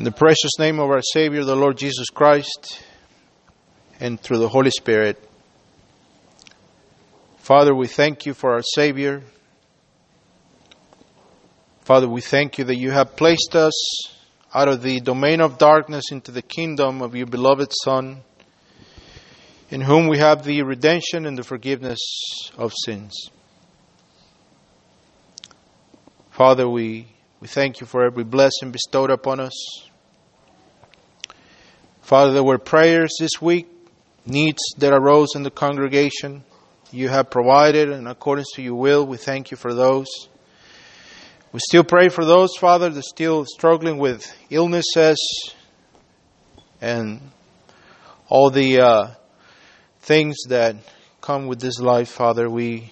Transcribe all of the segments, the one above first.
In the precious name of our Savior, the Lord Jesus Christ, and through the Holy Spirit. Father, we thank you for our Savior. Father, we thank you that you have placed us out of the domain of darkness into the kingdom of your beloved Son, in whom we have the redemption and the forgiveness of sins. Father, we, we thank you for every blessing bestowed upon us. Father, there were prayers this week, needs that arose in the congregation. You have provided, and according to your will, we thank you for those. We still pray for those, Father, that are still struggling with illnesses and all the uh, things that come with this life, Father. We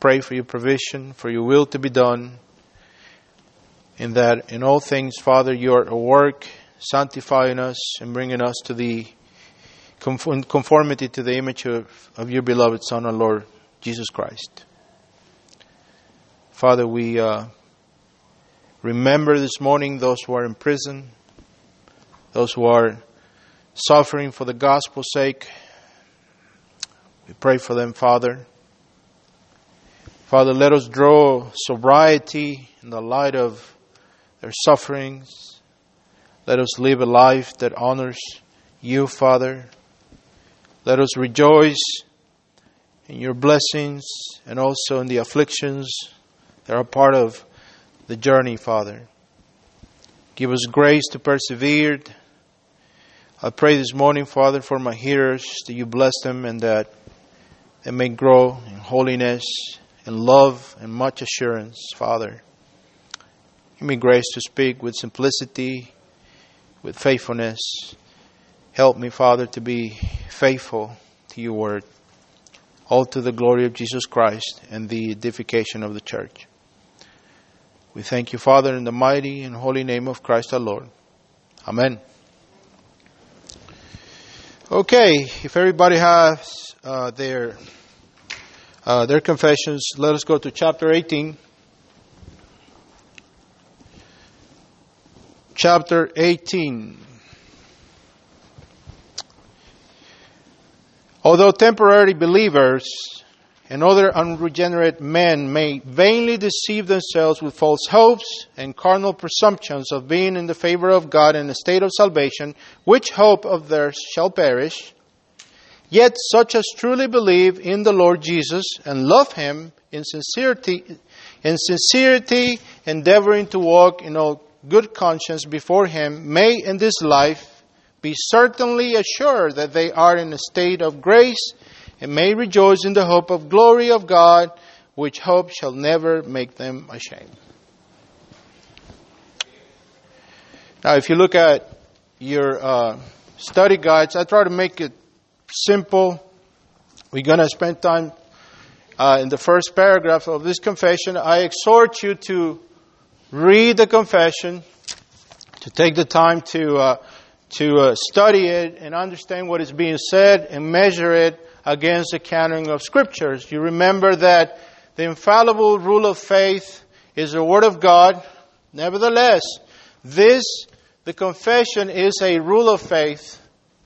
pray for your provision, for your will to be done, in that in all things, Father, you are at work sanctifying us and bringing us to the conformity to the image of, of your beloved Son, our Lord Jesus Christ. Father, we uh, remember this morning those who are in prison, those who are suffering for the gospel's sake. We pray for them, Father. Father, let us draw sobriety in the light of their sufferings let us live a life that honors you, Father. Let us rejoice in your blessings and also in the afflictions that are part of the journey, Father. Give us grace to persevere. I pray this morning, Father, for my hearers that you bless them and that they may grow in holiness and love and much assurance, Father. Give me grace to speak with simplicity with faithfulness. Help me, Father, to be faithful to your word, all to the glory of Jesus Christ and the edification of the church. We thank you, Father, in the mighty and holy name of Christ our Lord. Amen. Okay, if everybody has uh, their uh, their confessions, let us go to chapter 18. Chapter 18. Although temporary believers and other unregenerate men may vainly deceive themselves with false hopes and carnal presumptions of being in the favor of God in a state of salvation, which hope of theirs shall perish, yet such as truly believe in the Lord Jesus and love him in sincerity in sincerity endeavoring to walk in all good conscience before Him may in this life be certainly assured that they are in a state of grace and may rejoice in the hope of glory of God, which hope shall never make them ashamed. Now, if you look at your uh, study guides, I try to make it simple. We're going to spend time uh, in the first paragraph of this confession. I exhort you to read the confession, to take the time to, uh, to uh, study it and understand what is being said and measure it against the canon of scriptures. You remember that the infallible rule of faith is the Word of God. Nevertheless, this, the confession, is a rule of faith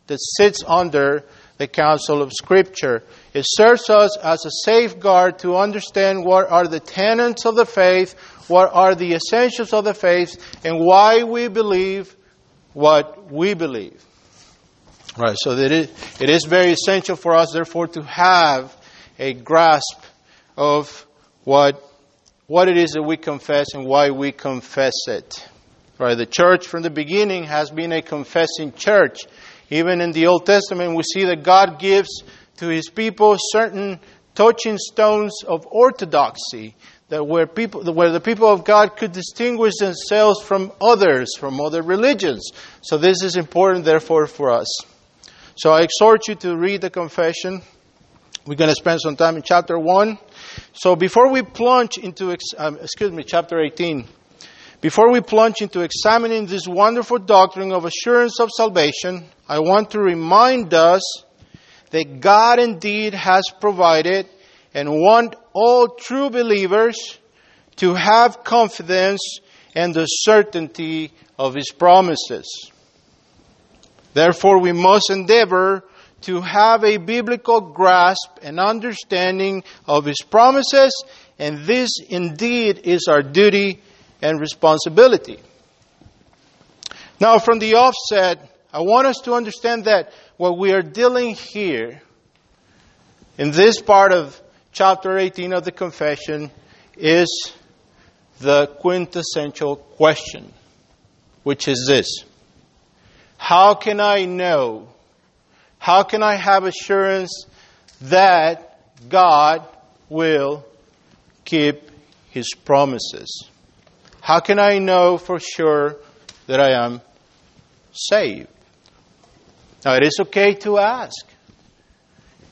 that sits under the counsel of Scripture. It serves us as a safeguard to understand what are the tenets of the faith, what are the essentials of the faith, and why we believe what we believe. Right, so that it, it is very essential for us, therefore, to have a grasp of what, what it is that we confess and why we confess it. Right, the church from the beginning has been a confessing church. Even in the Old Testament, we see that God gives to his people certain touching stones of orthodoxy that where people where the people of God could distinguish themselves from others from other religions. So this is important therefore for us. So I exhort you to read the confession. We're going to spend some time in chapter 1. So before we plunge into um, excuse me chapter 18 before we plunge into examining this wonderful doctrine of assurance of salvation, I want to remind us that God indeed has provided and want all true believers to have confidence and the certainty of His promises. Therefore, we must endeavor to have a biblical grasp and understanding of His promises, and this indeed is our duty and responsibility. Now, from the offset, I want us to understand that what we are dealing here in this part of chapter 18 of the confession is the quintessential question, which is this How can I know? How can I have assurance that God will keep His promises? How can I know for sure that I am saved? Now, it is okay to ask.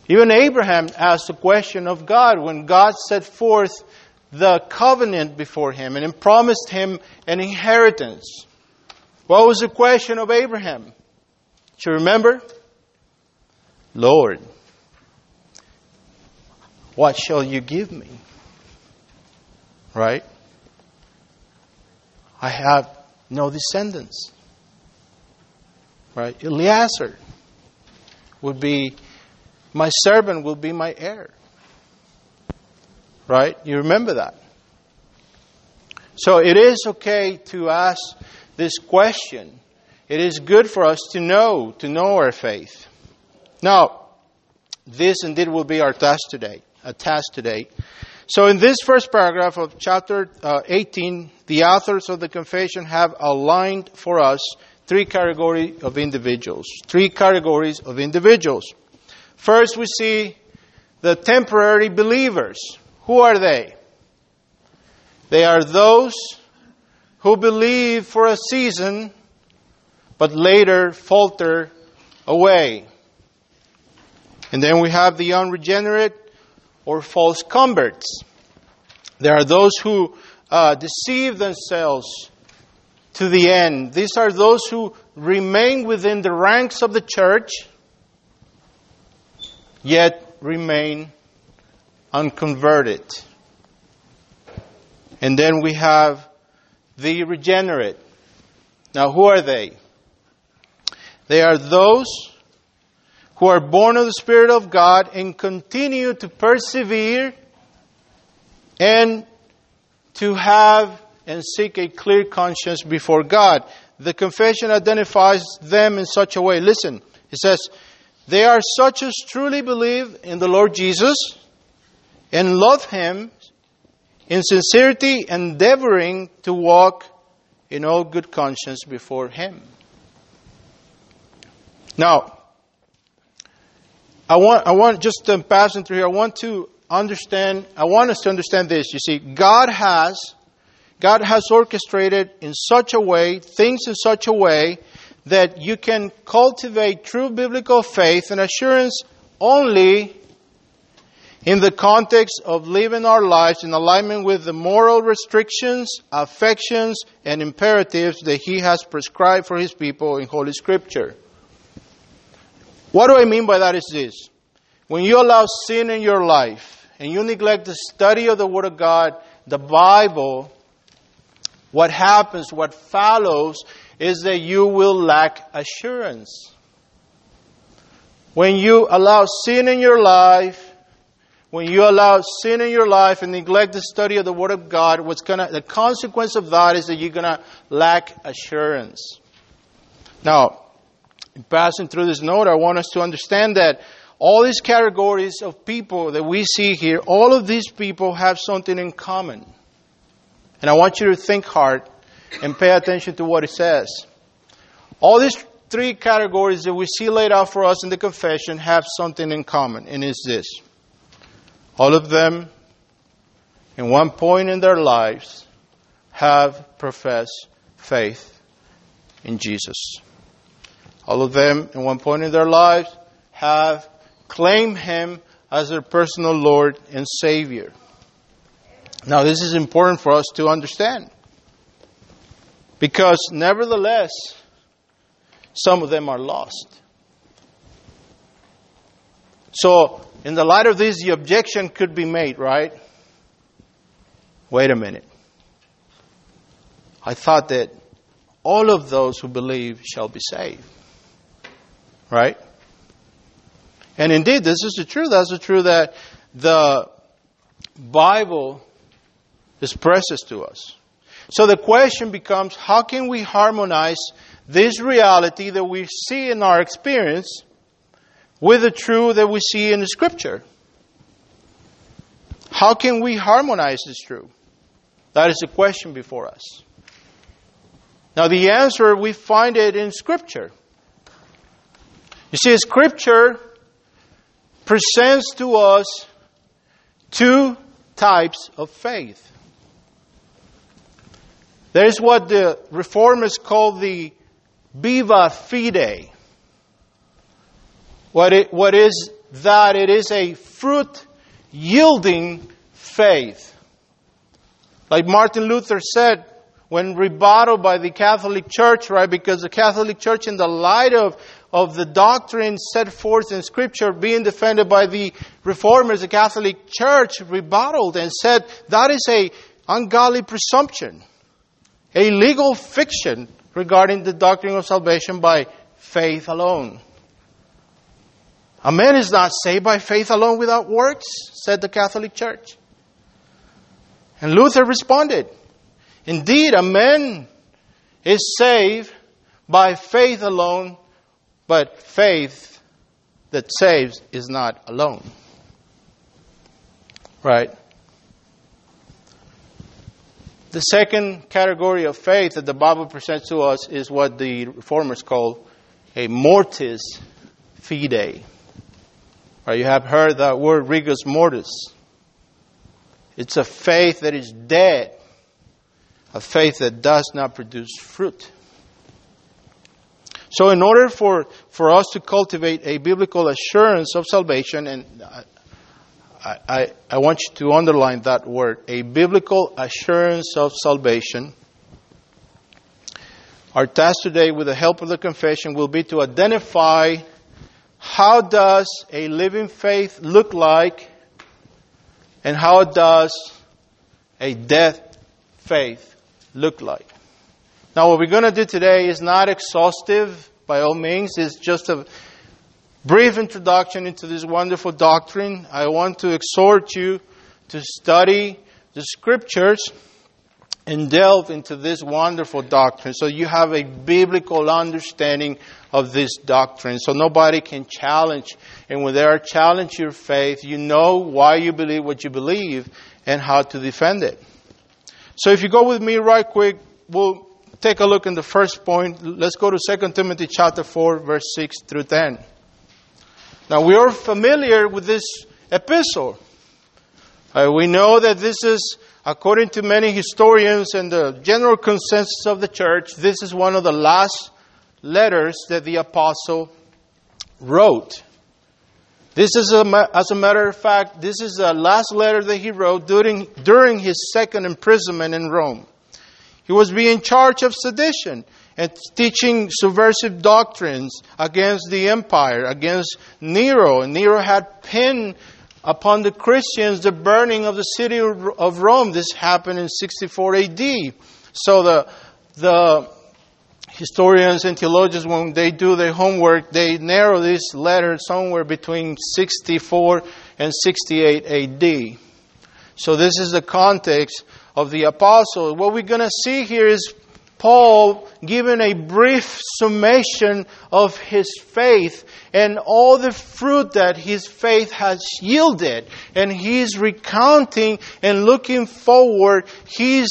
Even Abraham asked the question of God when God set forth the covenant before him and promised him an inheritance. What was the question of Abraham? Do you remember? Lord, what shall you give me? Right? I have no descendants. Right? Eliezer would be, my servant will be my heir. Right? You remember that. So it is okay to ask this question. It is good for us to know, to know our faith. Now, this indeed will be our task today, a task today. So in this first paragraph of chapter uh, 18, the authors of the confession have aligned for us three categories of individuals. Three categories of individuals. First, we see the temporary believers. Who are they? They are those who believe for a season, but later falter away. And then we have the unregenerate or false converts. There are those who uh, deceive themselves to the end. These are those who remain within the ranks of the church, yet remain unconverted. And then we have the regenerate. Now, who are they? They are those who are born of the Spirit of God and continue to persevere and to have and seek a clear conscience before God. The confession identifies them in such a way. Listen, it says, They are such as truly believe in the Lord Jesus and love Him in sincerity, endeavoring to walk in all good conscience before Him. Now, I want, I want just um, passing through here, I want to understand, I want us to understand this. You see, God has, God has orchestrated in such a way, things in such a way, that you can cultivate true biblical faith and assurance only in the context of living our lives in alignment with the moral restrictions, affections, and imperatives that He has prescribed for His people in Holy Scripture. What do I mean by that is this. When you allow sin in your life and you neglect the study of the Word of God, the Bible, what happens, what follows, is that you will lack assurance. When you allow sin in your life, when you allow sin in your life and neglect the study of the Word of God, what's gonna the consequence of that is that you're gonna lack assurance. Now, in passing through this note, I want us to understand that all these categories of people that we see here, all of these people have something in common. And I want you to think hard and pay attention to what it says. All these three categories that we see laid out for us in the confession have something in common, and it's this. All of them, in one point in their lives, have professed faith in Jesus. All of them, in one point in their lives, have claimed Him as their personal Lord and Savior. Now, this is important for us to understand. Because, nevertheless, some of them are lost. So, in the light of this, the objection could be made, right? Wait a minute. I thought that all of those who believe shall be saved. Right? And indeed, this is the truth. That's the truth that the Bible expresses to us. So the question becomes how can we harmonize this reality that we see in our experience with the truth that we see in the Scripture? How can we harmonize this truth? That is the question before us. Now, the answer, we find it in Scripture. You see, Scripture presents to us two types of faith. There is what the reformers call the viva fide. What, it, what is that? It is a fruit yielding faith. Like Martin Luther said when rebutted by the Catholic Church, right? Because the Catholic Church, in the light of, of the doctrine set forth in Scripture being defended by the reformers, the Catholic Church rebutted and said that is a ungodly presumption a legal fiction regarding the doctrine of salvation by faith alone. A man is not saved by faith alone without works, said the Catholic Church. And Luther responded, Indeed, a man is saved by faith alone, but faith that saves is not alone. Right? The second category of faith that the Bible presents to us is what the reformers call a mortis fide. Right, you have heard that word rigor mortis. It's a faith that is dead, a faith that does not produce fruit. So, in order for, for us to cultivate a biblical assurance of salvation, and uh, I, I, I want you to underline that word a biblical assurance of salvation. Our task today, with the help of the confession, will be to identify how does a living faith look like and how does a dead faith look like. Now, what we're going to do today is not exhaustive by all means. It's just a brief introduction into this wonderful doctrine, I want to exhort you to study the scriptures and delve into this wonderful doctrine so you have a biblical understanding of this doctrine so nobody can challenge. And when they are challenge your faith you know why you believe what you believe and how to defend it. So if you go with me right quick we'll take a look in the first point. Let's go to 2 timothy chapter 4 verse 6 through 10 now, we are familiar with this epistle. Uh, we know that this is, according to many historians and the general consensus of the church, this is one of the last letters that the apostle wrote. This is, a, as a matter of fact, this is the last letter that he wrote during, during his second imprisonment in Rome. He was being charged of sedition and teaching subversive doctrines against the empire, against Nero. And Nero had pinned upon the Christians the burning of the city of Rome. This happened in 64 AD. So the, the historians and theologians, when they do their homework, they narrow this letter somewhere between 64 and 68 AD. So this is the context of the apostle. What we're going to see here is Paul giving a brief summation of his faith and all the fruit that his faith has yielded. And he's recounting and looking forward. He's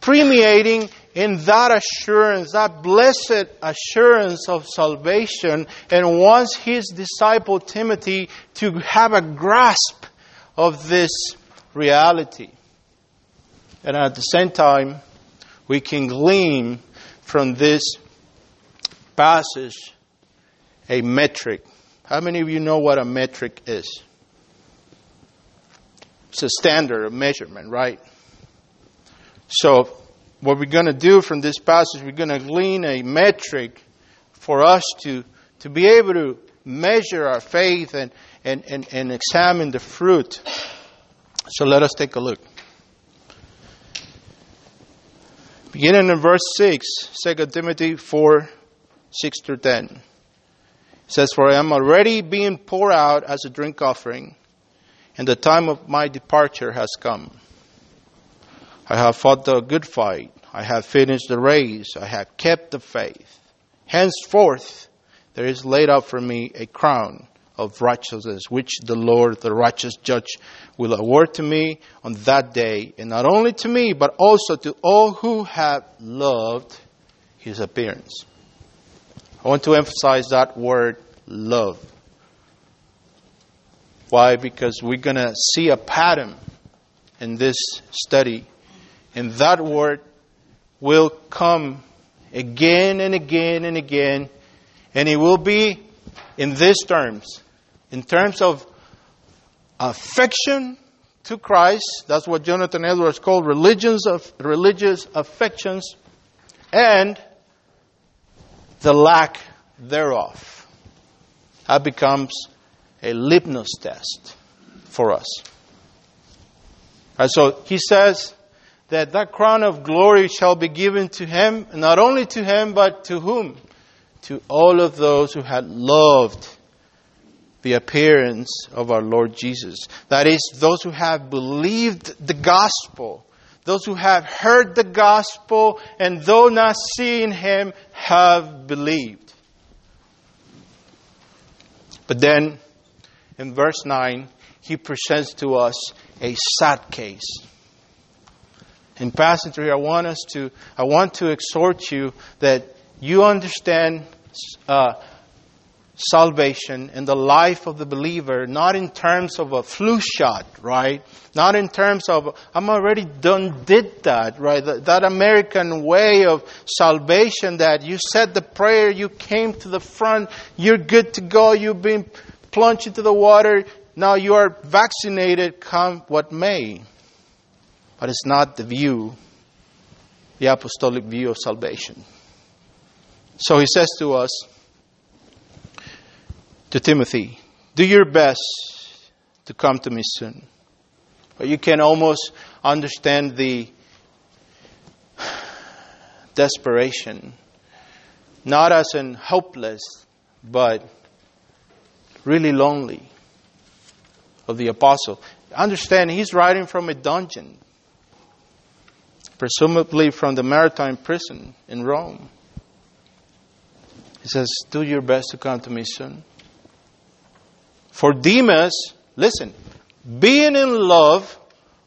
permeating in that assurance, that blessed assurance of salvation, and wants his disciple Timothy to have a grasp of this reality. And at the same time, we can glean from this passage a metric. How many of you know what a metric is? It's a standard of measurement, right? So, what we're going to do from this passage, we're going to glean a metric for us to, to be able to measure our faith and, and, and, and examine the fruit. So, let us take a look. Beginning in verse 6, 2 Timothy 4 6 through 10. It says, For I am already being poured out as a drink offering, and the time of my departure has come. I have fought the good fight. I have finished the race. I have kept the faith. Henceforth, there is laid up for me a crown of righteousness, which the Lord, the righteous judge, will award to me on that day, and not only to me, but also to all who have loved his appearance. I want to emphasize that word love. Why? Because we're going to see a pattern in this study, and that word will come again and again and again, and it will be in these terms in terms of affection to Christ. That's what Jonathan Edwards called religions of religious affections and the lack thereof. That becomes a litmus test for us. And so he says that that crown of glory shall be given to him, not only to him, but to whom? To all of those who had loved the appearance of our Lord Jesus. That is, those who have believed the gospel, those who have heard the gospel, and though not seeing him, have believed. But then, in verse 9, he presents to us a sad case. In passing through, I want us to, I want to exhort you that you understand uh, salvation in the life of the believer, not in terms of a flu shot, right? Not in terms of, I'm already done, did that, right? That, that, American way of salvation that you said the prayer, you came to the front, you're good to go, you've been plunged into the water, now you are vaccinated, come what may. But it's not the view, the apostolic view of salvation. So he says to us, to Timothy, do your best to come to me soon. But you can almost understand the desperation, not as in hopeless, but really lonely of the apostle. Understand, he's writing from a dungeon, presumably from the maritime prison in Rome. He says, Do your best to come to me soon. For Demas, listen, being in love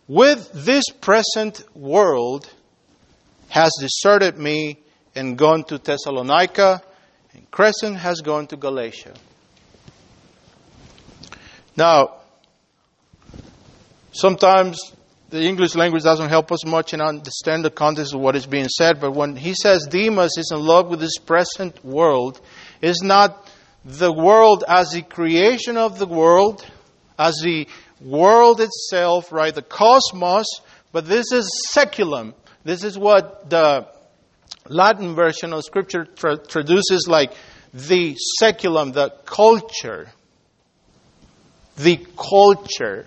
with this present world has deserted me and gone to Thessalonica, and Crescens has gone to Galatia. Now, sometimes the English language doesn't help us much in understand the context of what is being said, but when he says Demas is in love with this present world, is not the world as the creation of the world, as the world itself, right? The cosmos, but this is seculum. This is what the Latin version of Scripture tra- traduces like the seculum, the culture. The culture.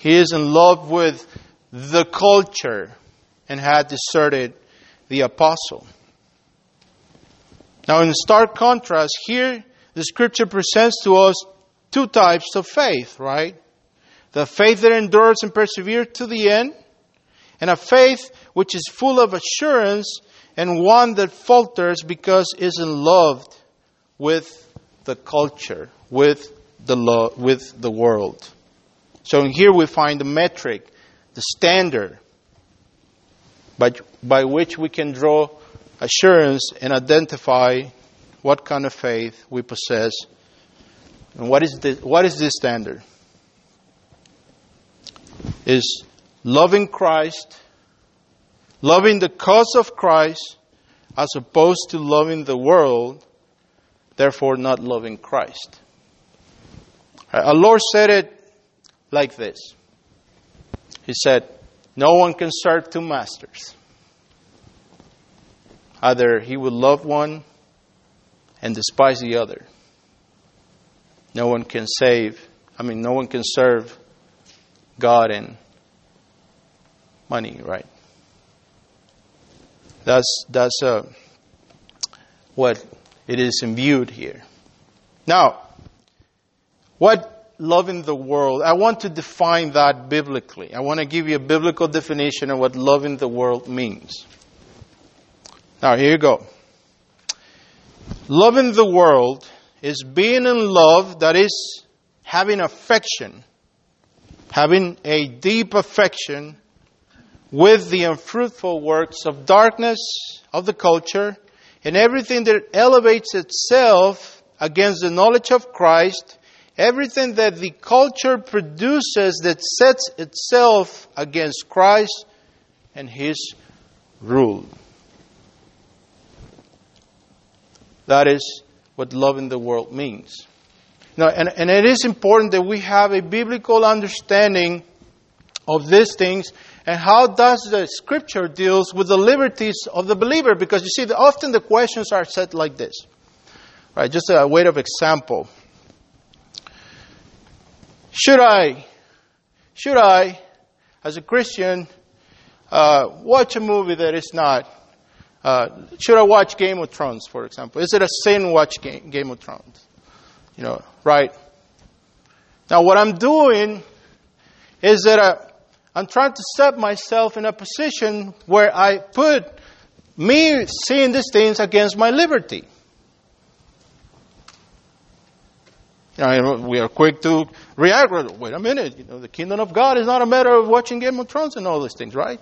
He is in love with the culture and had deserted the apostle. Now, in stark contrast, here the scripture presents to us two types of faith, right? The faith that endures and perseveres to the end, and a faith which is full of assurance and one that falters because isn't loved with the culture, with the law, with the world. So here we find the metric, the standard by, by which we can draw assurance and identify what kind of faith we possess and what is the, what is this standard? Is loving Christ, loving the cause of Christ, as opposed to loving the world, therefore not loving Christ. Uh, our Lord said it like this He said, No one can serve two masters. Either he would love one and despise the other. No one can save, I mean, no one can serve God and money, right? That's, that's uh, what it is imbued here. Now, what loving the world, I want to define that biblically. I want to give you a biblical definition of what loving the world means. Now, here you go. Loving the world is being in love, that is, having affection, having a deep affection with the unfruitful works of darkness, of the culture, and everything that elevates itself against the knowledge of Christ, everything that the culture produces that sets itself against Christ and His rule. That is what loving the world means. Now, and, and it is important that we have a biblical understanding of these things and how does the scripture deals with the liberties of the believer. Because you see often the questions are set like this. Right just a way of example. Should i should i as a christian uh, watch a movie that is not uh, should i watch game of thrones for example is it a sin watch game, game of thrones you know right now what i'm doing is that I, I'm trying to set myself in a position where I put me seeing these things against my liberty. You know, we are quick to react. Wait a minute, you know, the kingdom of God is not a matter of watching Game of Thrones and all these things, right?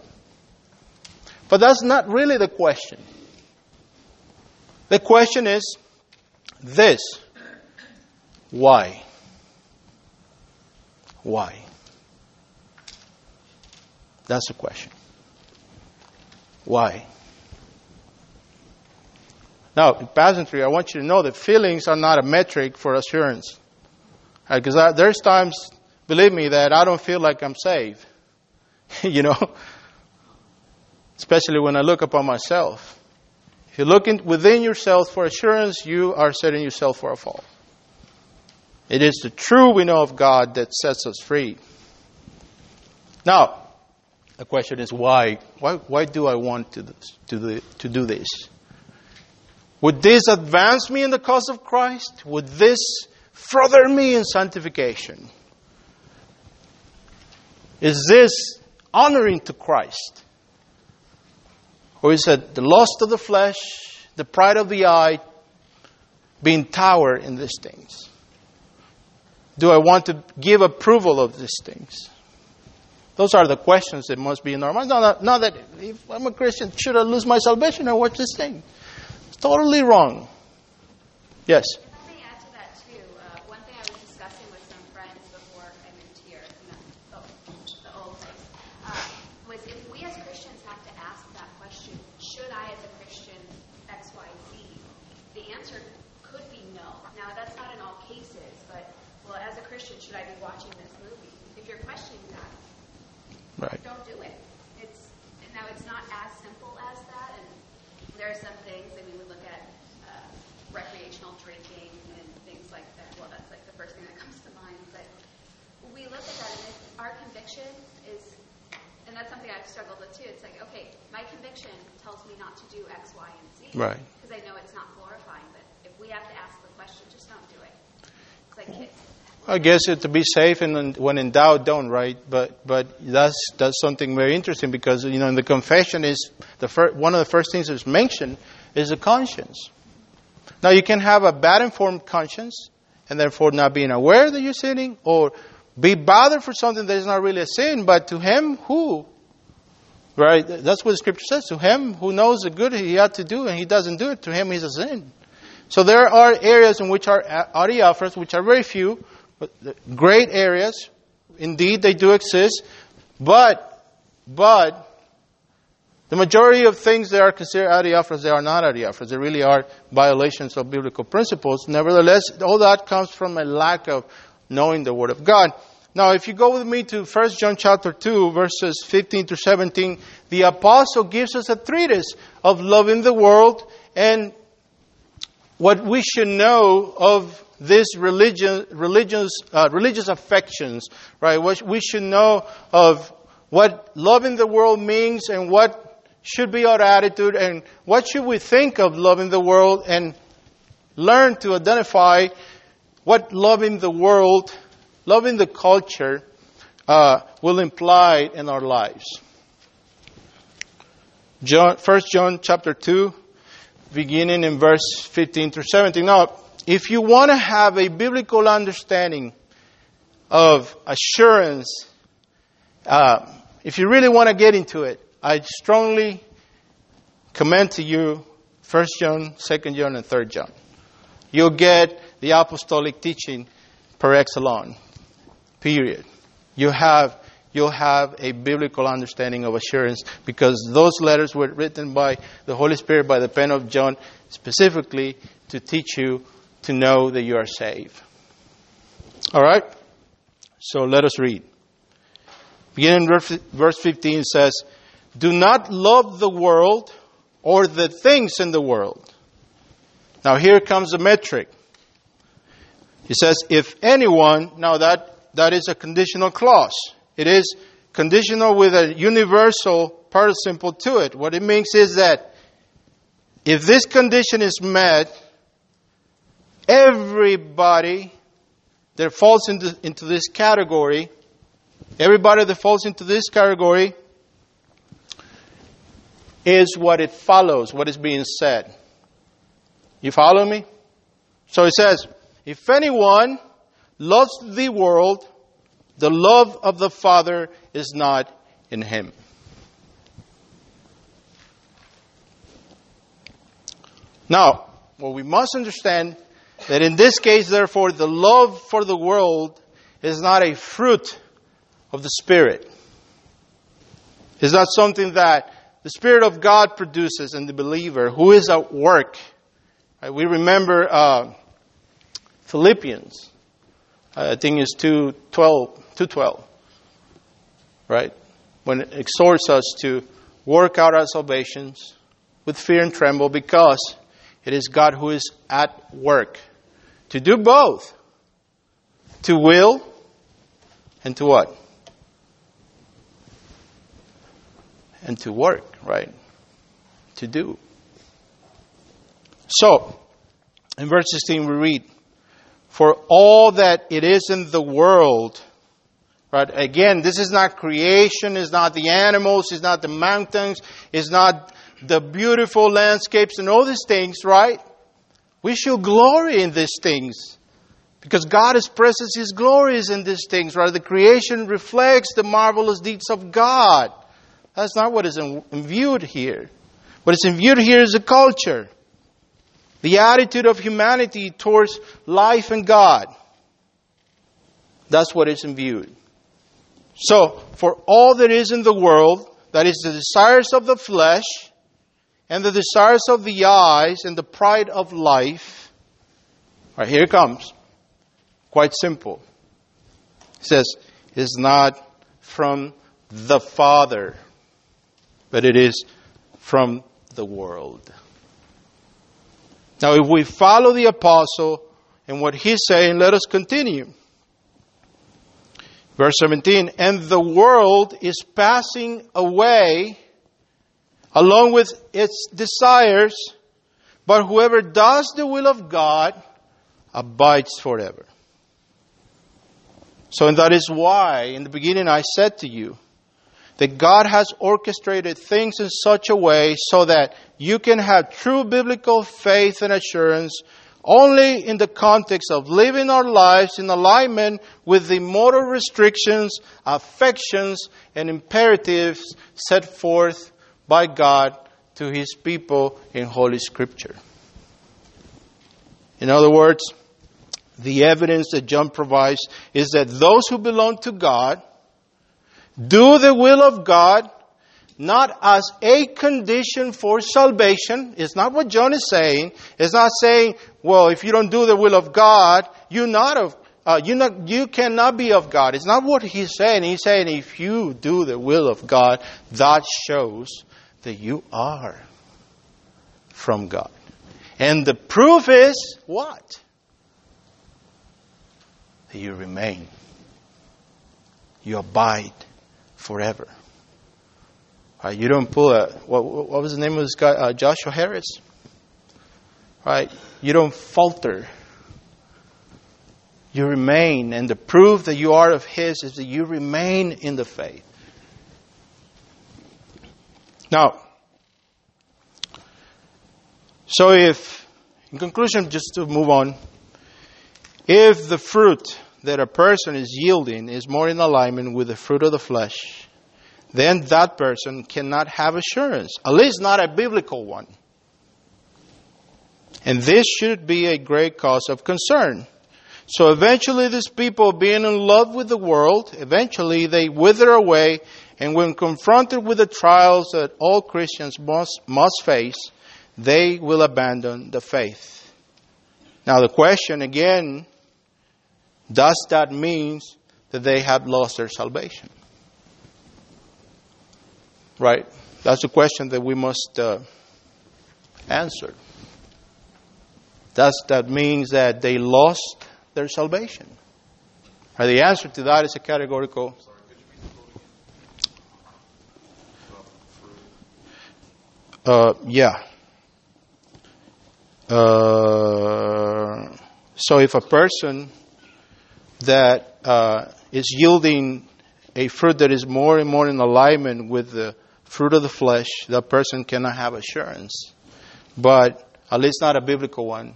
But that's not really the question. The question is this why? Why? That's the question. Why? Now, in pageantry, I want you to know that feelings are not a metric for assurance. Uh, because right, there's times, believe me, that I don't feel like I'm saved. you know? Especially when I look upon myself. If you look in, within yourself for assurance, you are setting yourself for a fall. It is the true we know of God that sets us free. Now, the question is why? Why, why do I want to, to, the, to do this? Would this advance me in the cause of Christ? Would this further me in sanctification? Is this honoring to Christ? Or is it the lust of the flesh, the pride of the eye, being tower in these things? Do I want to give approval of these things? Those are the questions that must be in our minds. Not, not that if I'm a Christian, should I lose my salvation or watch this thing? It's totally wrong. Yes? Right. Don't do it. It's now it's not as simple as that, and there are some things that we would look at uh, recreational drinking and things like that. Well, that's like the first thing that comes to mind. But we look at that, and if our conviction is, and that's something I've struggled with too. It's like, okay, my conviction tells me not to do X, Y, and Z, right? Because I know it's not glorifying. But if we have to ask the question, just don't do it. It's like kids I guess it, to be safe and when in doubt, don't, right? But but that's that's something very interesting because you know in the confession is the fir- one of the first things that's mentioned is the conscience. Now you can have a bad informed conscience and therefore not being aware that you're sinning, or be bothered for something that is not really a sin, but to him who, right? That's what the scripture says. To him who knows the good he ought to do and he doesn't do it, to him he's a sin. So there are areas in which are uh, adiaphoras, which are very few, but great areas. Indeed, they do exist. But, but, the majority of things that are considered adiaphoras, they are not adiaphoras. They really are violations of biblical principles. Nevertheless, all that comes from a lack of knowing the Word of God. Now, if you go with me to 1 John chapter 2, verses 15 to 17, the apostle gives us a treatise of loving the world and what we should know of this religion, religious, uh, religious affections, right? What we should know of what loving the world means and what should be our attitude and what should we think of loving the world and learn to identify what loving the world, loving the culture, uh, will imply in our lives. John, 1 John chapter 2, beginning in verse 15 through 17. Now, if you want to have a biblical understanding of assurance, uh, if you really want to get into it, I strongly commend to you 1 John, 2 John, and 3 John. You'll get the apostolic teaching per excellence. Period. You have you'll have a biblical understanding of assurance because those letters were written by the Holy Spirit by the pen of John specifically to teach you to know that you are saved. All right? So let us read. Beginning verse 15 says, Do not love the world or the things in the world. Now here comes the metric. He says, If anyone, now that, that is a conditional clause. It is conditional with a universal participle to it. What it means is that if this condition is met, everybody that falls into, into this category, everybody that falls into this category is what it follows, what is being said. You follow me? So it says, if anyone loves the world, the love of the Father is not in him. Now, what we must understand that in this case, therefore, the love for the world is not a fruit of the Spirit. It's not something that the Spirit of God produces in the believer who is at work. We remember uh, Philippians. I think it's 212, 212, right? When it exhorts us to work out our salvations with fear and tremble because it is God who is at work to do both to will and to what? And to work, right? To do. So, in verse 16 we read, For all that it is in the world, Right? Again, this is not creation, it's not the animals, it's not the mountains, it's not the beautiful landscapes and all these things, right? We should glory in these things. Because God expresses His glories in these things, right? The creation reflects the marvelous deeds of God. That's not what is viewed here. What is viewed here is the culture, the attitude of humanity towards life and God. That's what is viewed. So, for all that is in the world, that is the desires of the flesh, and the desires of the eyes, and the pride of life, right here it comes. Quite simple. It says, is not from the Father, but it is from the world. Now, if we follow the apostle and what he's saying, let us continue. Verse 17, and the world is passing away along with its desires, but whoever does the will of God abides forever. So, and that is why in the beginning I said to you that God has orchestrated things in such a way so that you can have true biblical faith and assurance only in the context of living our lives in alignment with the moral restrictions, affections, and imperatives set forth by God to His people in Holy Scripture. In other words, the evidence that John provides is that those who belong to God do the will of God not as a condition for salvation. It's not what John is saying. It's not saying, well, if you don't do the will of God, you're not of, uh, you not, you cannot be of God. It's not what he's saying. He's saying if you do the will of God, that shows that you are from God. And the proof is what? That you remain. You abide forever. Right? You don't pull a what, what was the name of this guy? Uh, Joshua Harris. Right? You don't falter. You remain, and the proof that you are of His is that you remain in the faith. Now, so if, in conclusion, just to move on, if the fruit that a person is yielding is more in alignment with the fruit of the flesh, then that person cannot have assurance, at least not a biblical one. And this should be a great cause of concern. So eventually, these people, being in love with the world, eventually they wither away, and when confronted with the trials that all Christians must, must face, they will abandon the faith. Now, the question again does that mean that they have lost their salvation? Right? That's the question that we must uh, answer. Does that mean that they lost their salvation? Or the answer to that is a categorical. Uh, yeah. Uh, so if a person that uh, is yielding a fruit that is more and more in alignment with the fruit of the flesh, that person cannot have assurance. But at least not a biblical one,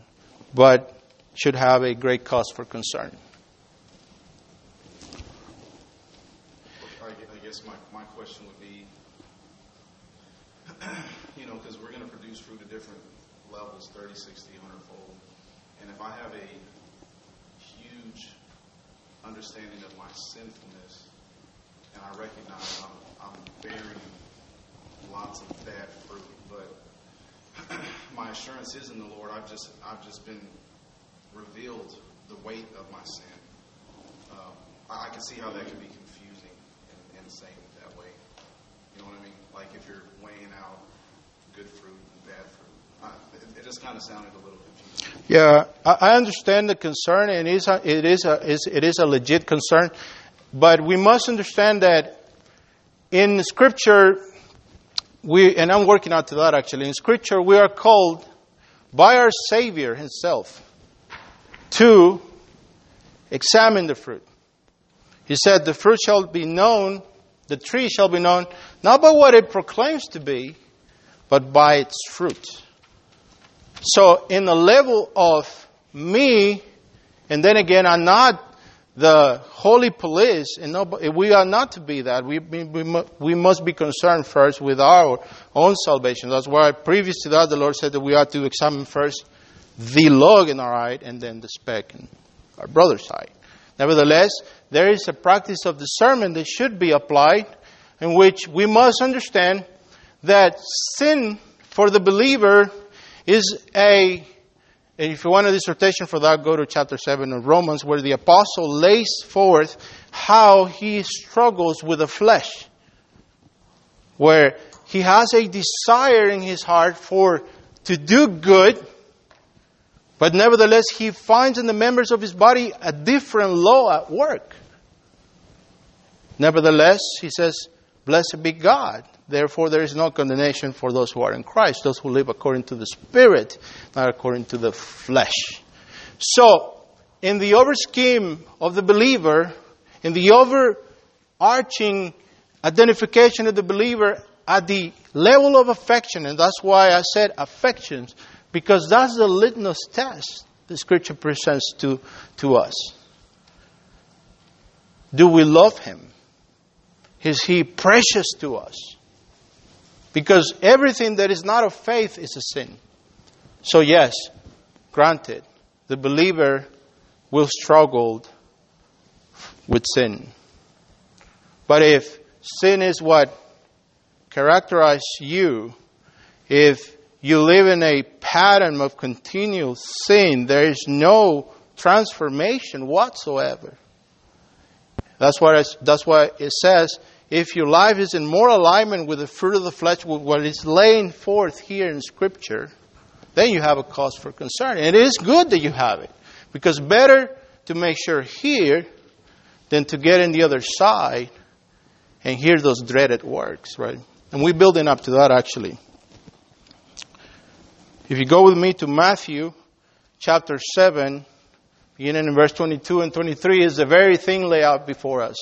but should have a great cause for concern. I guess my, my question would be, you know, because we're going to produce fruit at different levels, 30, 60, 100 fold. And if I have a huge understanding of my sinfulness, and I recognize I'm, I'm bearing lots of bad fruit, but my assurance is in the Lord. I've just I've just been revealed the weight of my sin. Uh, I, I can see how that can be confusing and, in saying that way. You know what I mean? Like if you're weighing out good fruit and bad fruit. It, it, just kind of sounded a little confusing. Yeah, I, I understand the concern, and it is a, it is a it is a legit concern, but we must understand that in Scripture we, and I'm working out to that actually, in Scripture, we are called by our Savior Himself to examine the fruit. He said, The fruit shall be known, the tree shall be known, not by what it proclaims to be, but by its fruit. So, in the level of me, and then again, I'm not the holy police, and we are not to be that. We, we, we must be concerned first with our own salvation. That's why previous to that, the Lord said that we ought to examine first the log in our eye and then the speck in our brother's eye. Nevertheless, there is a practice of discernment that should be applied in which we must understand that sin for the believer is a if you want a dissertation for that, go to chapter 7 of Romans, where the apostle lays forth how he struggles with the flesh. Where he has a desire in his heart for to do good, but nevertheless he finds in the members of his body a different law at work. Nevertheless, he says, Blessed be God Therefore, there is no condemnation for those who are in Christ, those who live according to the Spirit, not according to the flesh. So, in the over scheme of the believer, in the overarching identification of the believer at the level of affection, and that's why I said affections, because that's the litmus test the Scripture presents to, to us. Do we love Him? Is He precious to us? Because everything that is not of faith is a sin. So, yes, granted, the believer will struggle with sin. But if sin is what characterizes you, if you live in a pattern of continual sin, there is no transformation whatsoever. That's what, that's what it says if your life is in more alignment with the fruit of the flesh, with what is laying forth here in Scripture, then you have a cause for concern. And it is good that you have it. Because better to make sure here than to get in the other side and hear those dreaded words, right? And we're building up to that actually. If you go with me to Matthew chapter 7, beginning in verse 22 and 23, is the very thing laid out before us.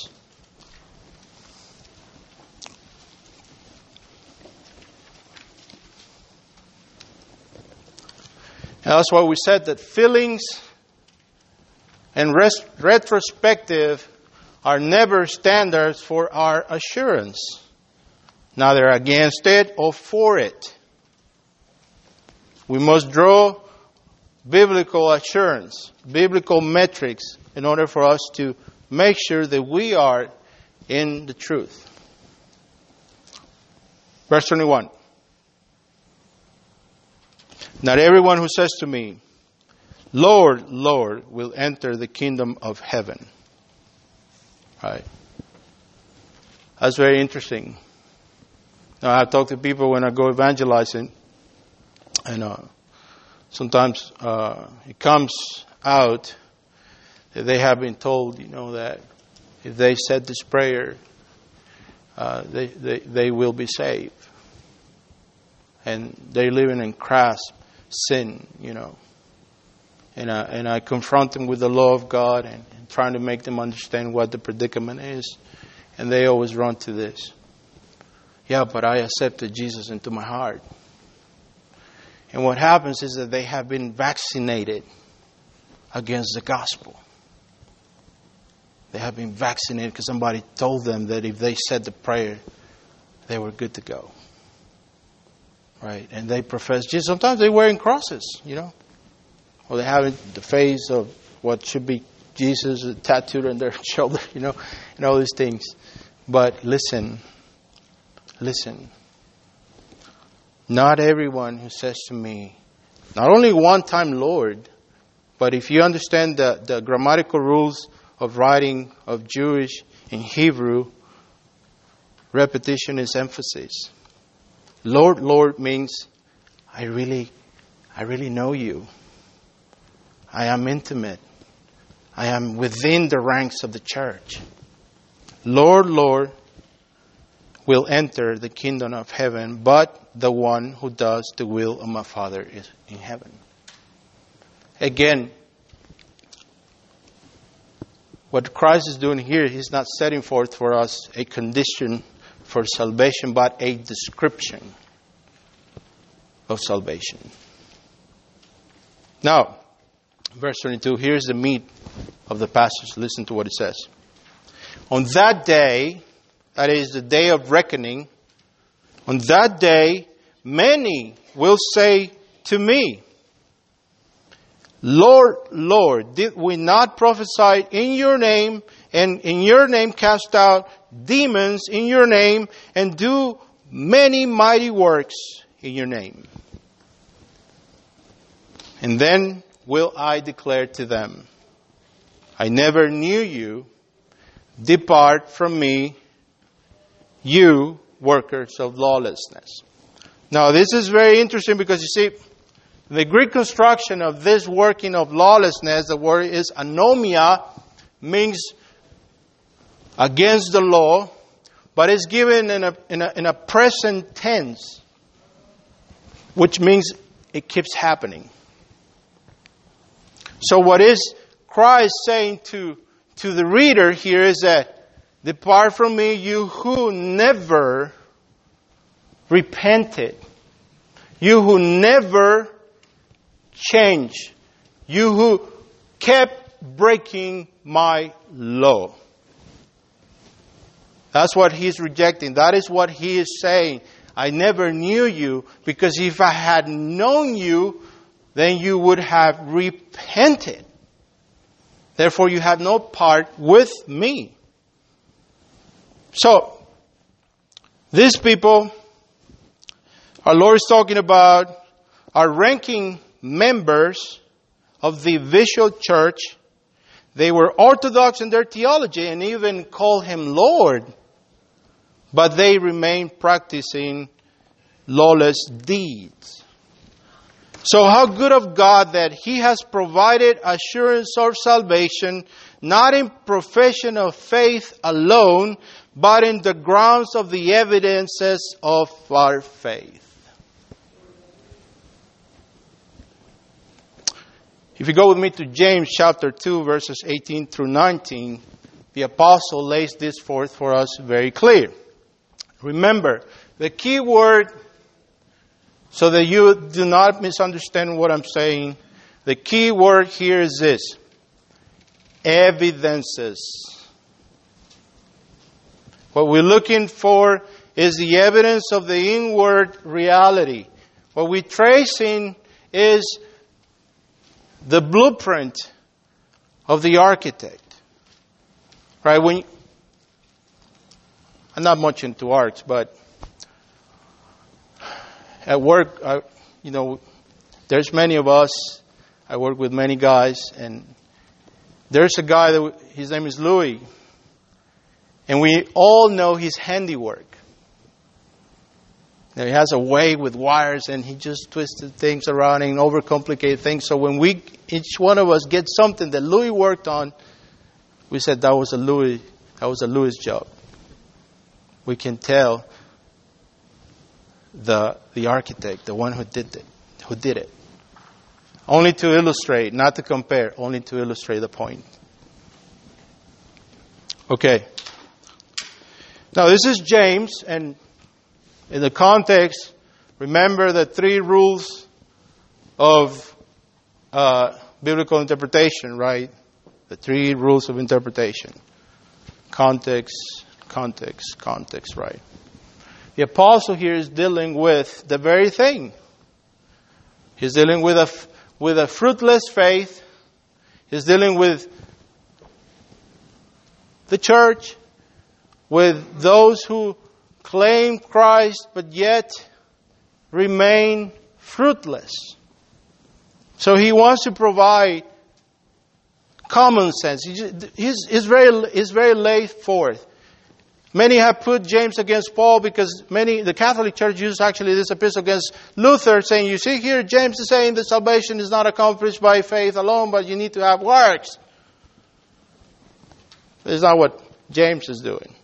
That's why we said that feelings and res- retrospective are never standards for our assurance, neither against it or for it. We must draw biblical assurance, biblical metrics, in order for us to make sure that we are in the truth. Verse 21. Not everyone who says to me, Lord, Lord, will enter the kingdom of heaven. Right? That's very interesting. Now, I talk to people when I go evangelizing, and uh, sometimes uh, it comes out that they have been told, you know, that if they said this prayer, uh, they, they, they will be saved. And they're living in crass sin, you know. And I, and I confront them with the law of God and, and trying to make them understand what the predicament is. And they always run to this. Yeah, but I accepted Jesus into my heart. And what happens is that they have been vaccinated against the gospel. They have been vaccinated because somebody told them that if they said the prayer, they were good to go. Right? And they profess Jesus. Sometimes they're wearing crosses, you know. Or they have the face of what should be Jesus tattooed on their shoulder, you know, and all these things. But listen, listen. Not everyone who says to me, not only one time Lord, but if you understand the, the grammatical rules of writing of Jewish in Hebrew, repetition is emphasis. Lord, Lord means I really, I really know you. I am intimate. I am within the ranks of the church. Lord, Lord will enter the kingdom of heaven, but the one who does the will of my Father is in heaven. Again, what Christ is doing here, He's not setting forth for us a condition for salvation, but a description of salvation. Now, verse 22, here's the meat of the passage. Listen to what it says. On that day, that is the day of reckoning, on that day, many will say to me, Lord, Lord, did we not prophesy in your name and in your name cast out demons in your name and do many mighty works in your name? And then will I declare to them, I never knew you. Depart from me, you workers of lawlessness. Now, this is very interesting because you see, the Greek construction of this working of lawlessness, the word is anomia, means against the law, but it's given in a, in a, in a present tense, which means it keeps happening. So, what is Christ saying to, to the reader here is that, Depart from me, you who never repented, you who never changed, you who kept breaking my law. That's what he's rejecting. That is what he is saying. I never knew you because if I had known you, then you would have repented. Therefore, you have no part with me. So, these people, our Lord is talking about, are ranking members of the visual church. They were orthodox in their theology and even called him Lord, but they remain practicing lawless deeds. So, how good of God that He has provided assurance of salvation, not in profession of faith alone, but in the grounds of the evidences of our faith. If you go with me to James chapter 2, verses 18 through 19, the apostle lays this forth for us very clear. Remember, the key word, so that you do not misunderstand what I'm saying, the key word here is this evidences. What we're looking for is the evidence of the inward reality. What we're tracing is the blueprint of the architect. Right? When I'm not much into arts, but at work, I, you know, there's many of us. I work with many guys, and there's a guy that his name is Louis, and we all know his handiwork. Now, he has a way with wires, and he just twisted things around and overcomplicated things. So when we, each one of us, get something that Louis worked on, we said that was a Louis, that was a Louis job. We can tell the the architect, the one who did it, who did it. Only to illustrate, not to compare, only to illustrate the point. Okay. Now this is James, and in the context, remember the three rules of uh, biblical interpretation, right? The three rules of interpretation context, context, context, right? The apostle here is dealing with the very thing. He's dealing with a, with a fruitless faith. He's dealing with the church, with those who claim Christ but yet remain fruitless. So he wants to provide common sense. He's, he's, very, he's very laid forth. Many have put James against Paul because many, the Catholic Church uses actually this epistle against Luther, saying, You see here, James is saying that salvation is not accomplished by faith alone, but you need to have works. This is not what James is doing.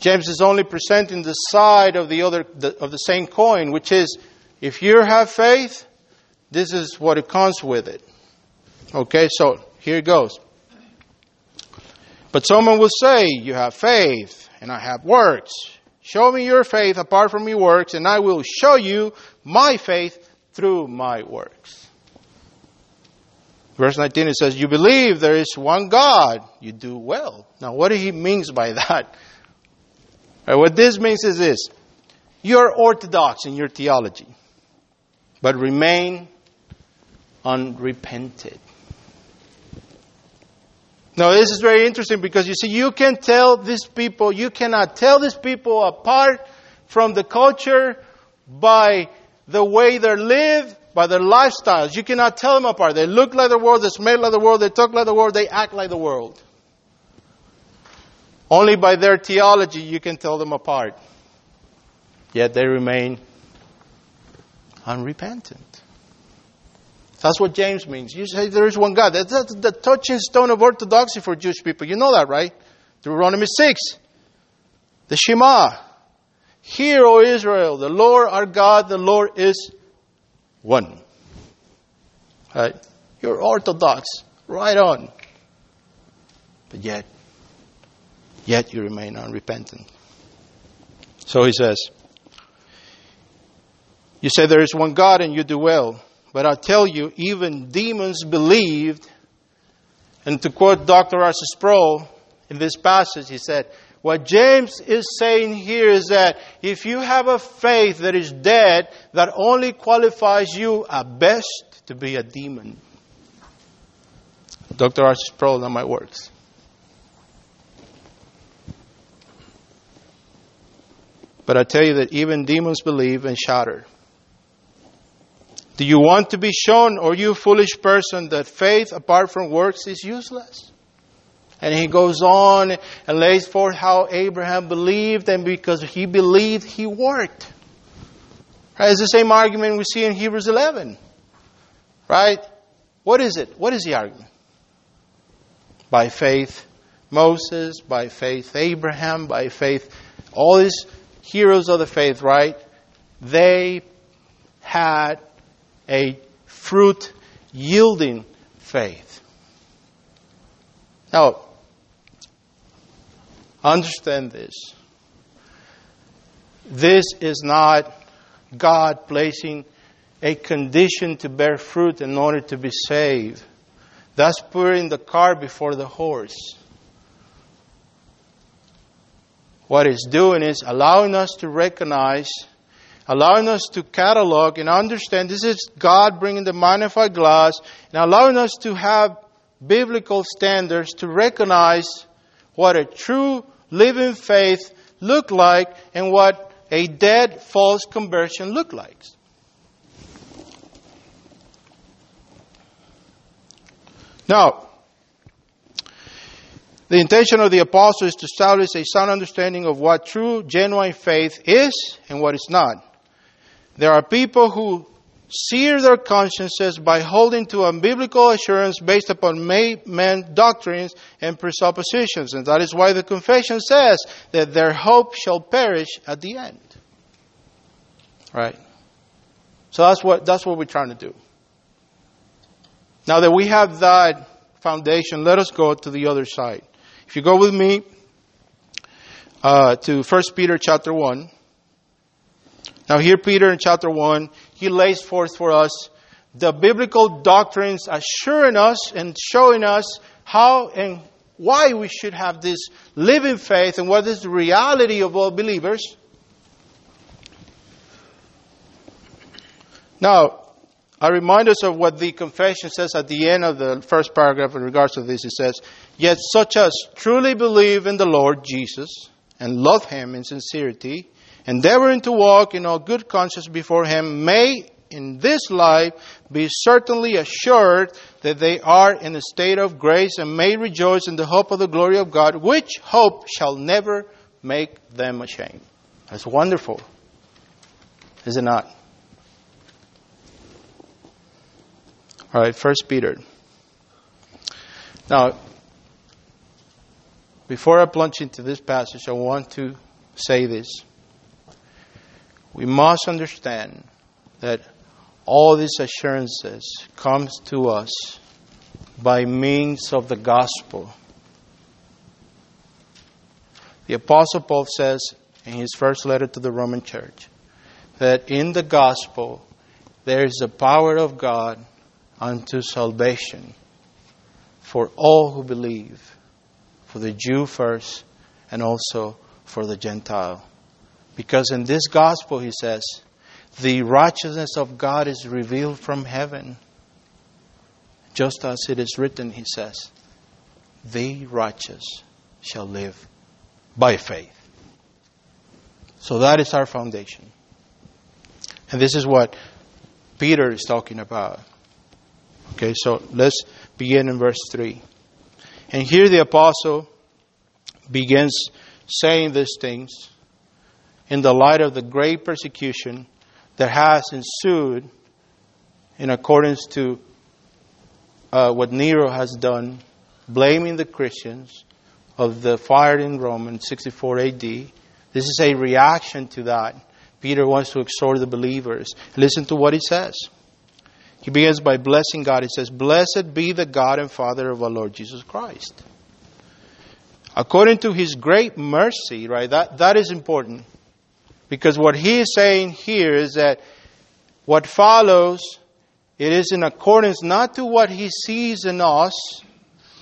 James is only presenting the side of the other the, of the same coin, which is if you have faith, this is what it comes with it. Okay, so here it goes. But someone will say, You have faith, and I have works. Show me your faith apart from your works, and I will show you my faith through my works. Verse 19 it says, You believe there is one God, you do well. Now, what he means by that? Right, what this means is this you're orthodox in your theology, but remain unrepented. Now, this is very interesting because you see, you can tell these people, you cannot tell these people apart from the culture by the way they live, by their lifestyles. You cannot tell them apart. They look like the world, they smell like the world, they talk like the world, they act like the world. Only by their theology you can tell them apart. Yet they remain unrepentant. That's what James means. You say there is one God. That's, the touching stone of orthodoxy for Jewish people. You know that, right? Deuteronomy 6. The Shema. Hear, O Israel, the Lord our God, the Lord is one. Right? You're orthodox. Right on. But yet, yet you remain unrepentant. So he says, You say there is one God and you do well. But I tell you, even demons believed. And to quote Dr. R.C. Sproul in this passage, he said, What James is saying here is that if you have a faith that is dead, that only qualifies you at best to be a demon. Dr. R.C. Sproul, not my words. But I tell you that even demons believe and shatter. Do you want to be shown, or you foolish person, that faith apart from works is useless? And he goes on and lays forth how Abraham believed, and because he believed, he worked. Right? It's the same argument we see in Hebrews 11. Right? What is it? What is the argument? By faith, Moses by faith, Abraham by faith, all these heroes of the faith, right? They had a fruit yielding faith. Now, understand this. This is not God placing a condition to bear fruit in order to be saved. That's putting the cart before the horse. What it's doing is allowing us to recognize, allowing us to catalog and understand this is God bringing the magnified glass and allowing us to have biblical standards to recognize what a true living faith looked like and what a dead false conversion looked like. Now, the intention of the apostle is to establish a sound understanding of what true, genuine faith is and what is not. There are people who sear their consciences by holding to a biblical assurance based upon man doctrines and presuppositions. And that is why the confession says that their hope shall perish at the end. Right? So that's what, that's what we're trying to do. Now that we have that foundation, let us go to the other side. If you go with me uh, to 1 Peter chapter 1. Now here Peter in chapter 1, he lays forth for us the biblical doctrines assuring us and showing us how and why we should have this living faith and what is the reality of all believers. Now, I remind us of what the confession says at the end of the first paragraph in regards to this. It says, Yet such as truly believe in the Lord Jesus and love Him in sincerity, endeavoring to walk in all good conscience before Him, may in this life be certainly assured that they are in a state of grace and may rejoice in the hope of the glory of God, which hope shall never make them ashamed. That's wonderful. Is it not? All right, First Peter. Now, before I plunge into this passage, I want to say this. We must understand that all these assurances comes to us by means of the gospel. The apostle Paul says in his first letter to the Roman church that in the gospel there is the power of God unto salvation for all who believe, for the Jew first, and also for the Gentile. Because in this gospel, he says, the righteousness of God is revealed from heaven. Just as it is written, he says, the righteous shall live by faith. So that is our foundation. And this is what Peter is talking about. Okay, so let's begin in verse 3. And here the apostle begins saying these things in the light of the great persecution that has ensued in accordance to uh, what Nero has done, blaming the Christians of the fire in Rome in 64 AD. This is a reaction to that. Peter wants to exhort the believers. Listen to what he says. He begins by blessing God. He says, Blessed be the God and Father of our Lord Jesus Christ. According to his great mercy, right? That, that is important. Because what he is saying here is that what follows, it is in accordance not to what he sees in us,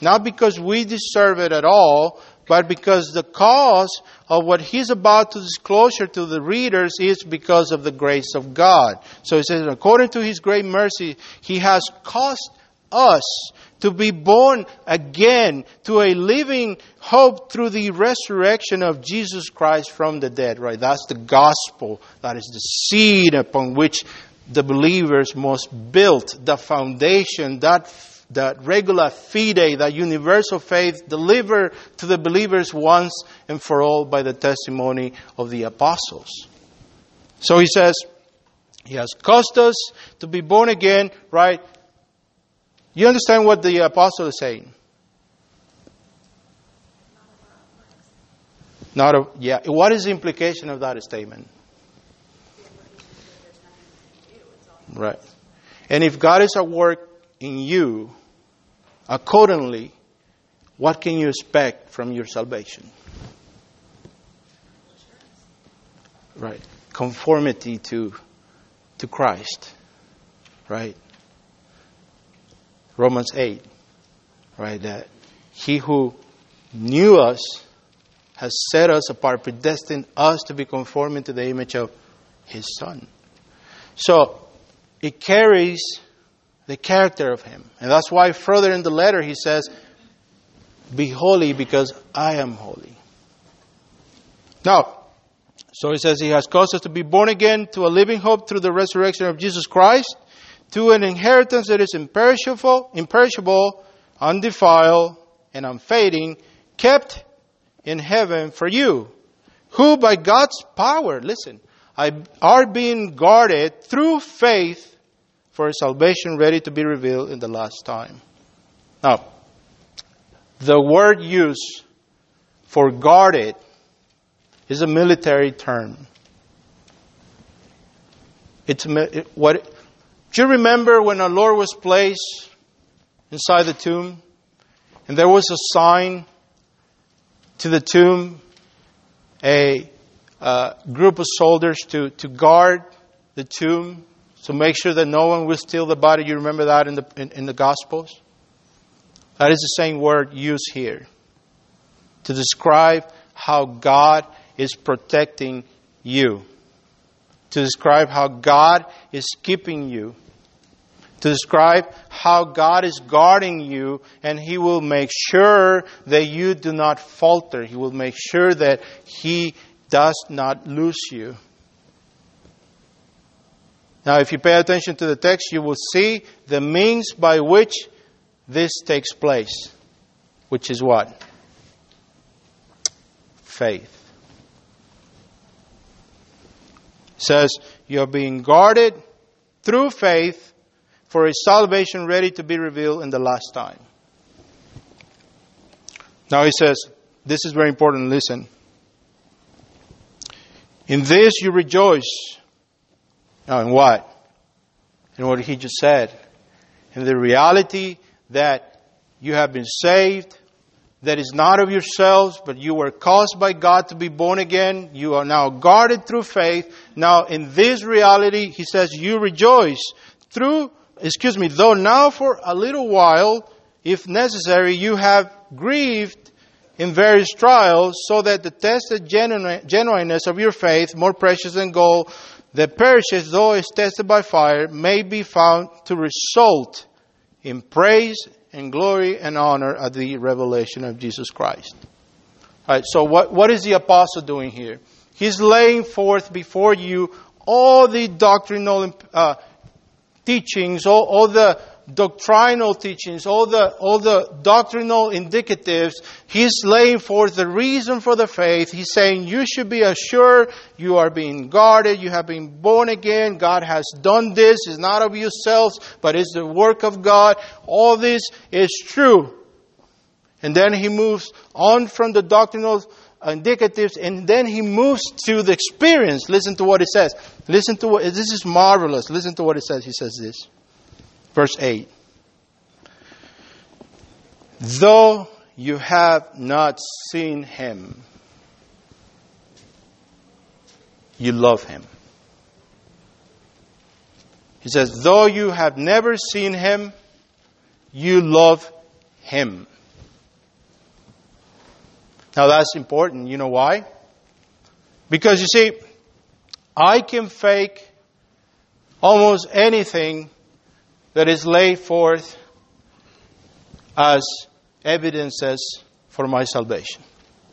not because we deserve it at all, but because the cause of what he's about to disclose to the readers is because of the grace of God. So he says, according to his great mercy, he has caused us to be born again to a living hope through the resurrection of Jesus Christ from the dead, right? That's the gospel. That is the seed upon which the believers must build the foundation, that that regula fide, that universal faith delivered to the believers once and for all by the testimony of the apostles. So he says, He has caused us to be born again, right? You understand what the apostle is saying? Not a, yeah. What is the implication of that statement? Right. And if God is at work in you, accordingly, what can you expect from your salvation? Right. Conformity to, to Christ. Right. Romans 8. Right. That he who knew us has set us apart, predestined us to be conforming to the image of his Son. So, it carries the character of him. And that's why further in the letter he says, Be holy because I am holy. Now, so he says he has caused us to be born again to a living hope through the resurrection of Jesus Christ, to an inheritance that is imperishable, imperishable, undefiled, and unfading, kept in heaven for you, who by God's power, listen, are being guarded through faith for salvation ready to be revealed in the last time. Now, the word used for guarded is a military term. It's what. Do you remember when our Lord was placed inside the tomb, and there was a sign to the tomb, a uh, group of soldiers to, to guard the tomb, to make sure that no one will steal the body. You remember that in the, in, in the Gospels? That is the same word used here to describe how God is protecting you, to describe how God is keeping you, to describe how God is guarding you, and He will make sure that you do not falter. He will make sure that He does not lose you. Now, if you pay attention to the text, you will see the means by which this takes place, which is what? Faith. It says, You're being guarded through faith for a salvation ready to be revealed in the last time. Now he says, This is very important, listen. In this you rejoice. Now, in what? In what he just said. In the reality that you have been saved, that is not of yourselves, but you were caused by God to be born again. You are now guarded through faith. Now, in this reality, he says, you rejoice through, excuse me, though now for a little while, if necessary, you have grieved in various trials, so that the tested genuineness of your faith, more precious than gold, that perishes though is tested by fire, may be found to result in praise and glory and honor at the revelation of Jesus Christ. All right, so what, what is the apostle doing here? He's laying forth before you all the doctrinal uh, teachings, all, all the doctrinal teachings, all the, all the doctrinal indicatives, he's laying forth the reason for the faith. He's saying you should be assured you are being guarded, you have been born again, God has done this, it's not of yourselves, but it's the work of God. All this is true. And then he moves on from the doctrinal indicatives and then he moves to the experience. Listen to what it says. Listen to what, this is marvelous. Listen to what it says. He says this. Verse 8. Though you have not seen him, you love him. He says, though you have never seen him, you love him. Now that's important. You know why? Because you see, I can fake almost anything that is laid forth as evidences for my salvation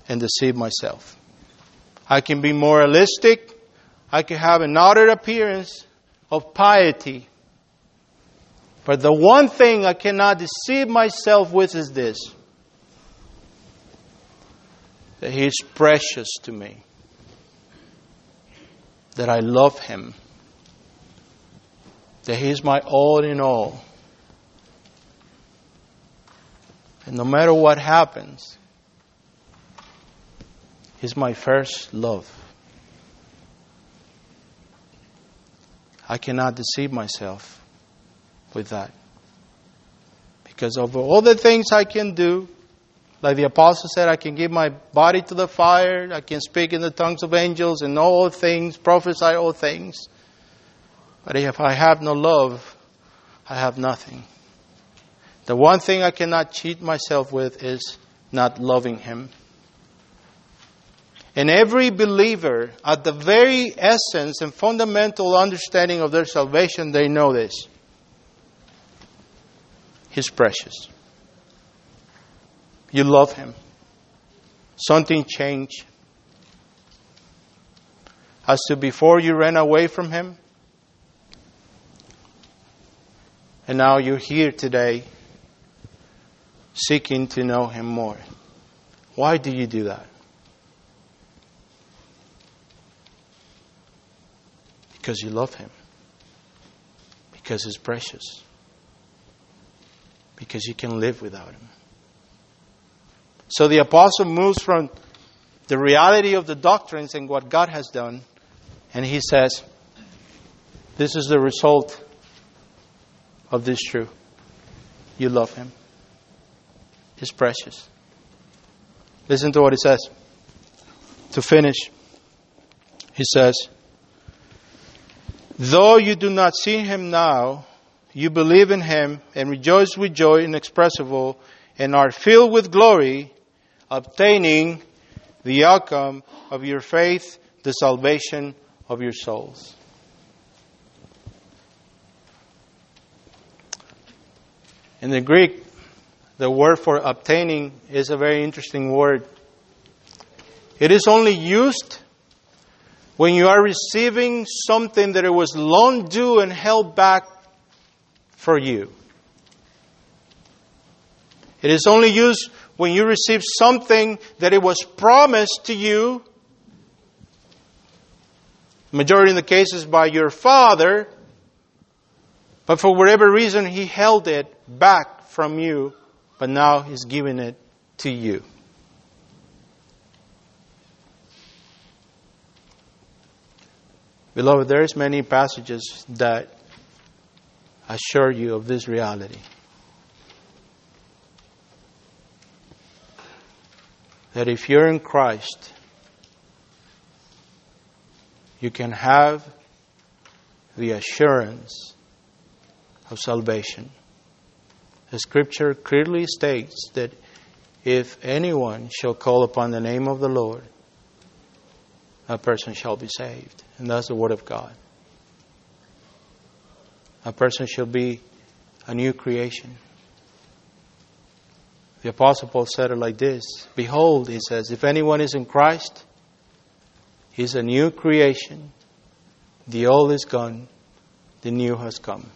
and deceive myself. I can be moralistic. I can have an outer appearance of piety. But the one thing I cannot deceive myself with is this that He is precious to me, that I love Him that He's my all in all. And no matter what happens, He's my first love. I cannot deceive myself with that. Because of all the things I can do, like the apostle said, I can give my body to the fire, I can speak in the tongues of angels and know all things, prophesy all things. But if I have no love, I have nothing. The one thing I cannot cheat myself with is not loving Him. And every believer, at the very essence and fundamental understanding of their salvation, they know this. He's precious. You love Him. Something changed. As to before you ran away from Him, and now you're here today seeking to know Him more. Why do you do that? Because you love Him. Because He's precious. Because you can live without Him. So the apostle moves from the reality of the doctrines and what God has done, and he says, This is the result of this truth. You love Him. He's precious. Listen to what he says. To finish, he says, Though you do not see him now, you believe in him and rejoice with joy inexpressible and are filled with glory, obtaining the outcome of your faith, the salvation of your souls. In the Greek, the word for obtaining is a very interesting word. It is only used when you are receiving something that it was long due and held back for you. It is only used when you receive something that it was promised to you, majority of the cases by your father, but for whatever reason he held it back from you, but now he's giving it to you. Beloved, there's many passages that assure you of this reality. That if you're in Christ, you can have the assurance of salvation. The scripture clearly states that if anyone shall call upon the name of the Lord, a person shall be saved. And that's the Word of God. A person shall be a new creation. The Apostle Paul said it like this Behold, he says, if anyone is in Christ, he's a new creation. The old is gone, the new has come.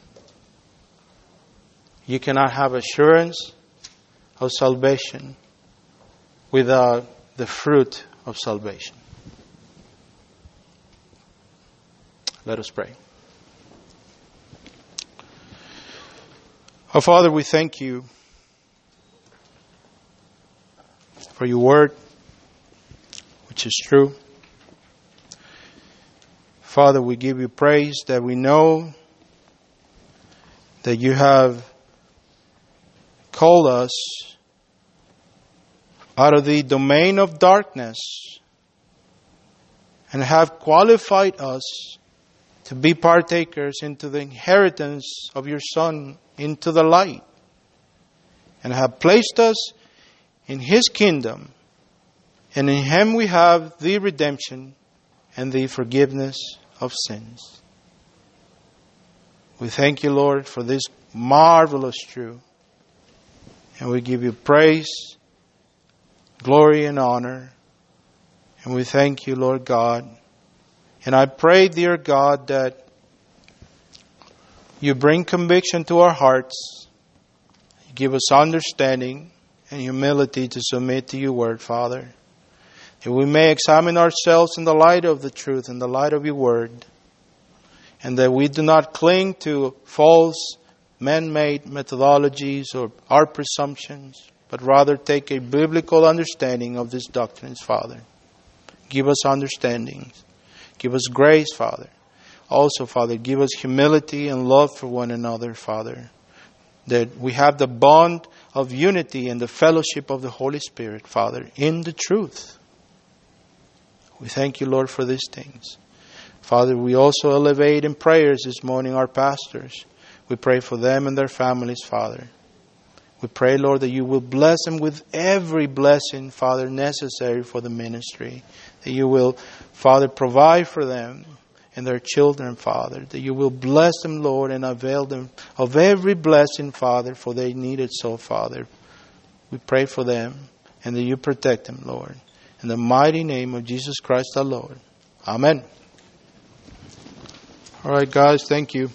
You cannot have assurance of salvation without the fruit of salvation. Let us pray. Our Father, we thank you for your word, which is true. Father, we give you praise that we know that you have called us out of the domain of darkness and have qualified us to be partakers into the inheritance of your Son into the light, and have placed us in His kingdom, and in Him we have the redemption and the forgiveness of sins. We thank you, Lord, for this marvelous truth, and we give you praise, glory, and honor. And we thank you, Lord God and I pray, dear God, that you bring conviction to our hearts, you give us understanding and humility to submit to your word, Father. That we may examine ourselves in the light of the truth, in the light of your word, and that we do not cling to false man made methodologies or our presumptions, but rather take a biblical understanding of these doctrines, Father. Give us understanding. Give us grace, Father. Also, Father, give us humility and love for one another, Father. That we have the bond of unity and the fellowship of the Holy Spirit, Father, in the truth. We thank you, Lord, for these things. Father, we also elevate in prayers this morning our pastors. We pray for them and their families, Father. We pray, Lord, that you will bless them with every blessing, Father, necessary for the ministry. That you will, Father, provide for them and their children, Father. That you will bless them, Lord, and avail them of every blessing, Father, for they need it so, Father. We pray for them and that you protect them, Lord. In the mighty name of Jesus Christ our Lord. Amen. All right, guys, thank you.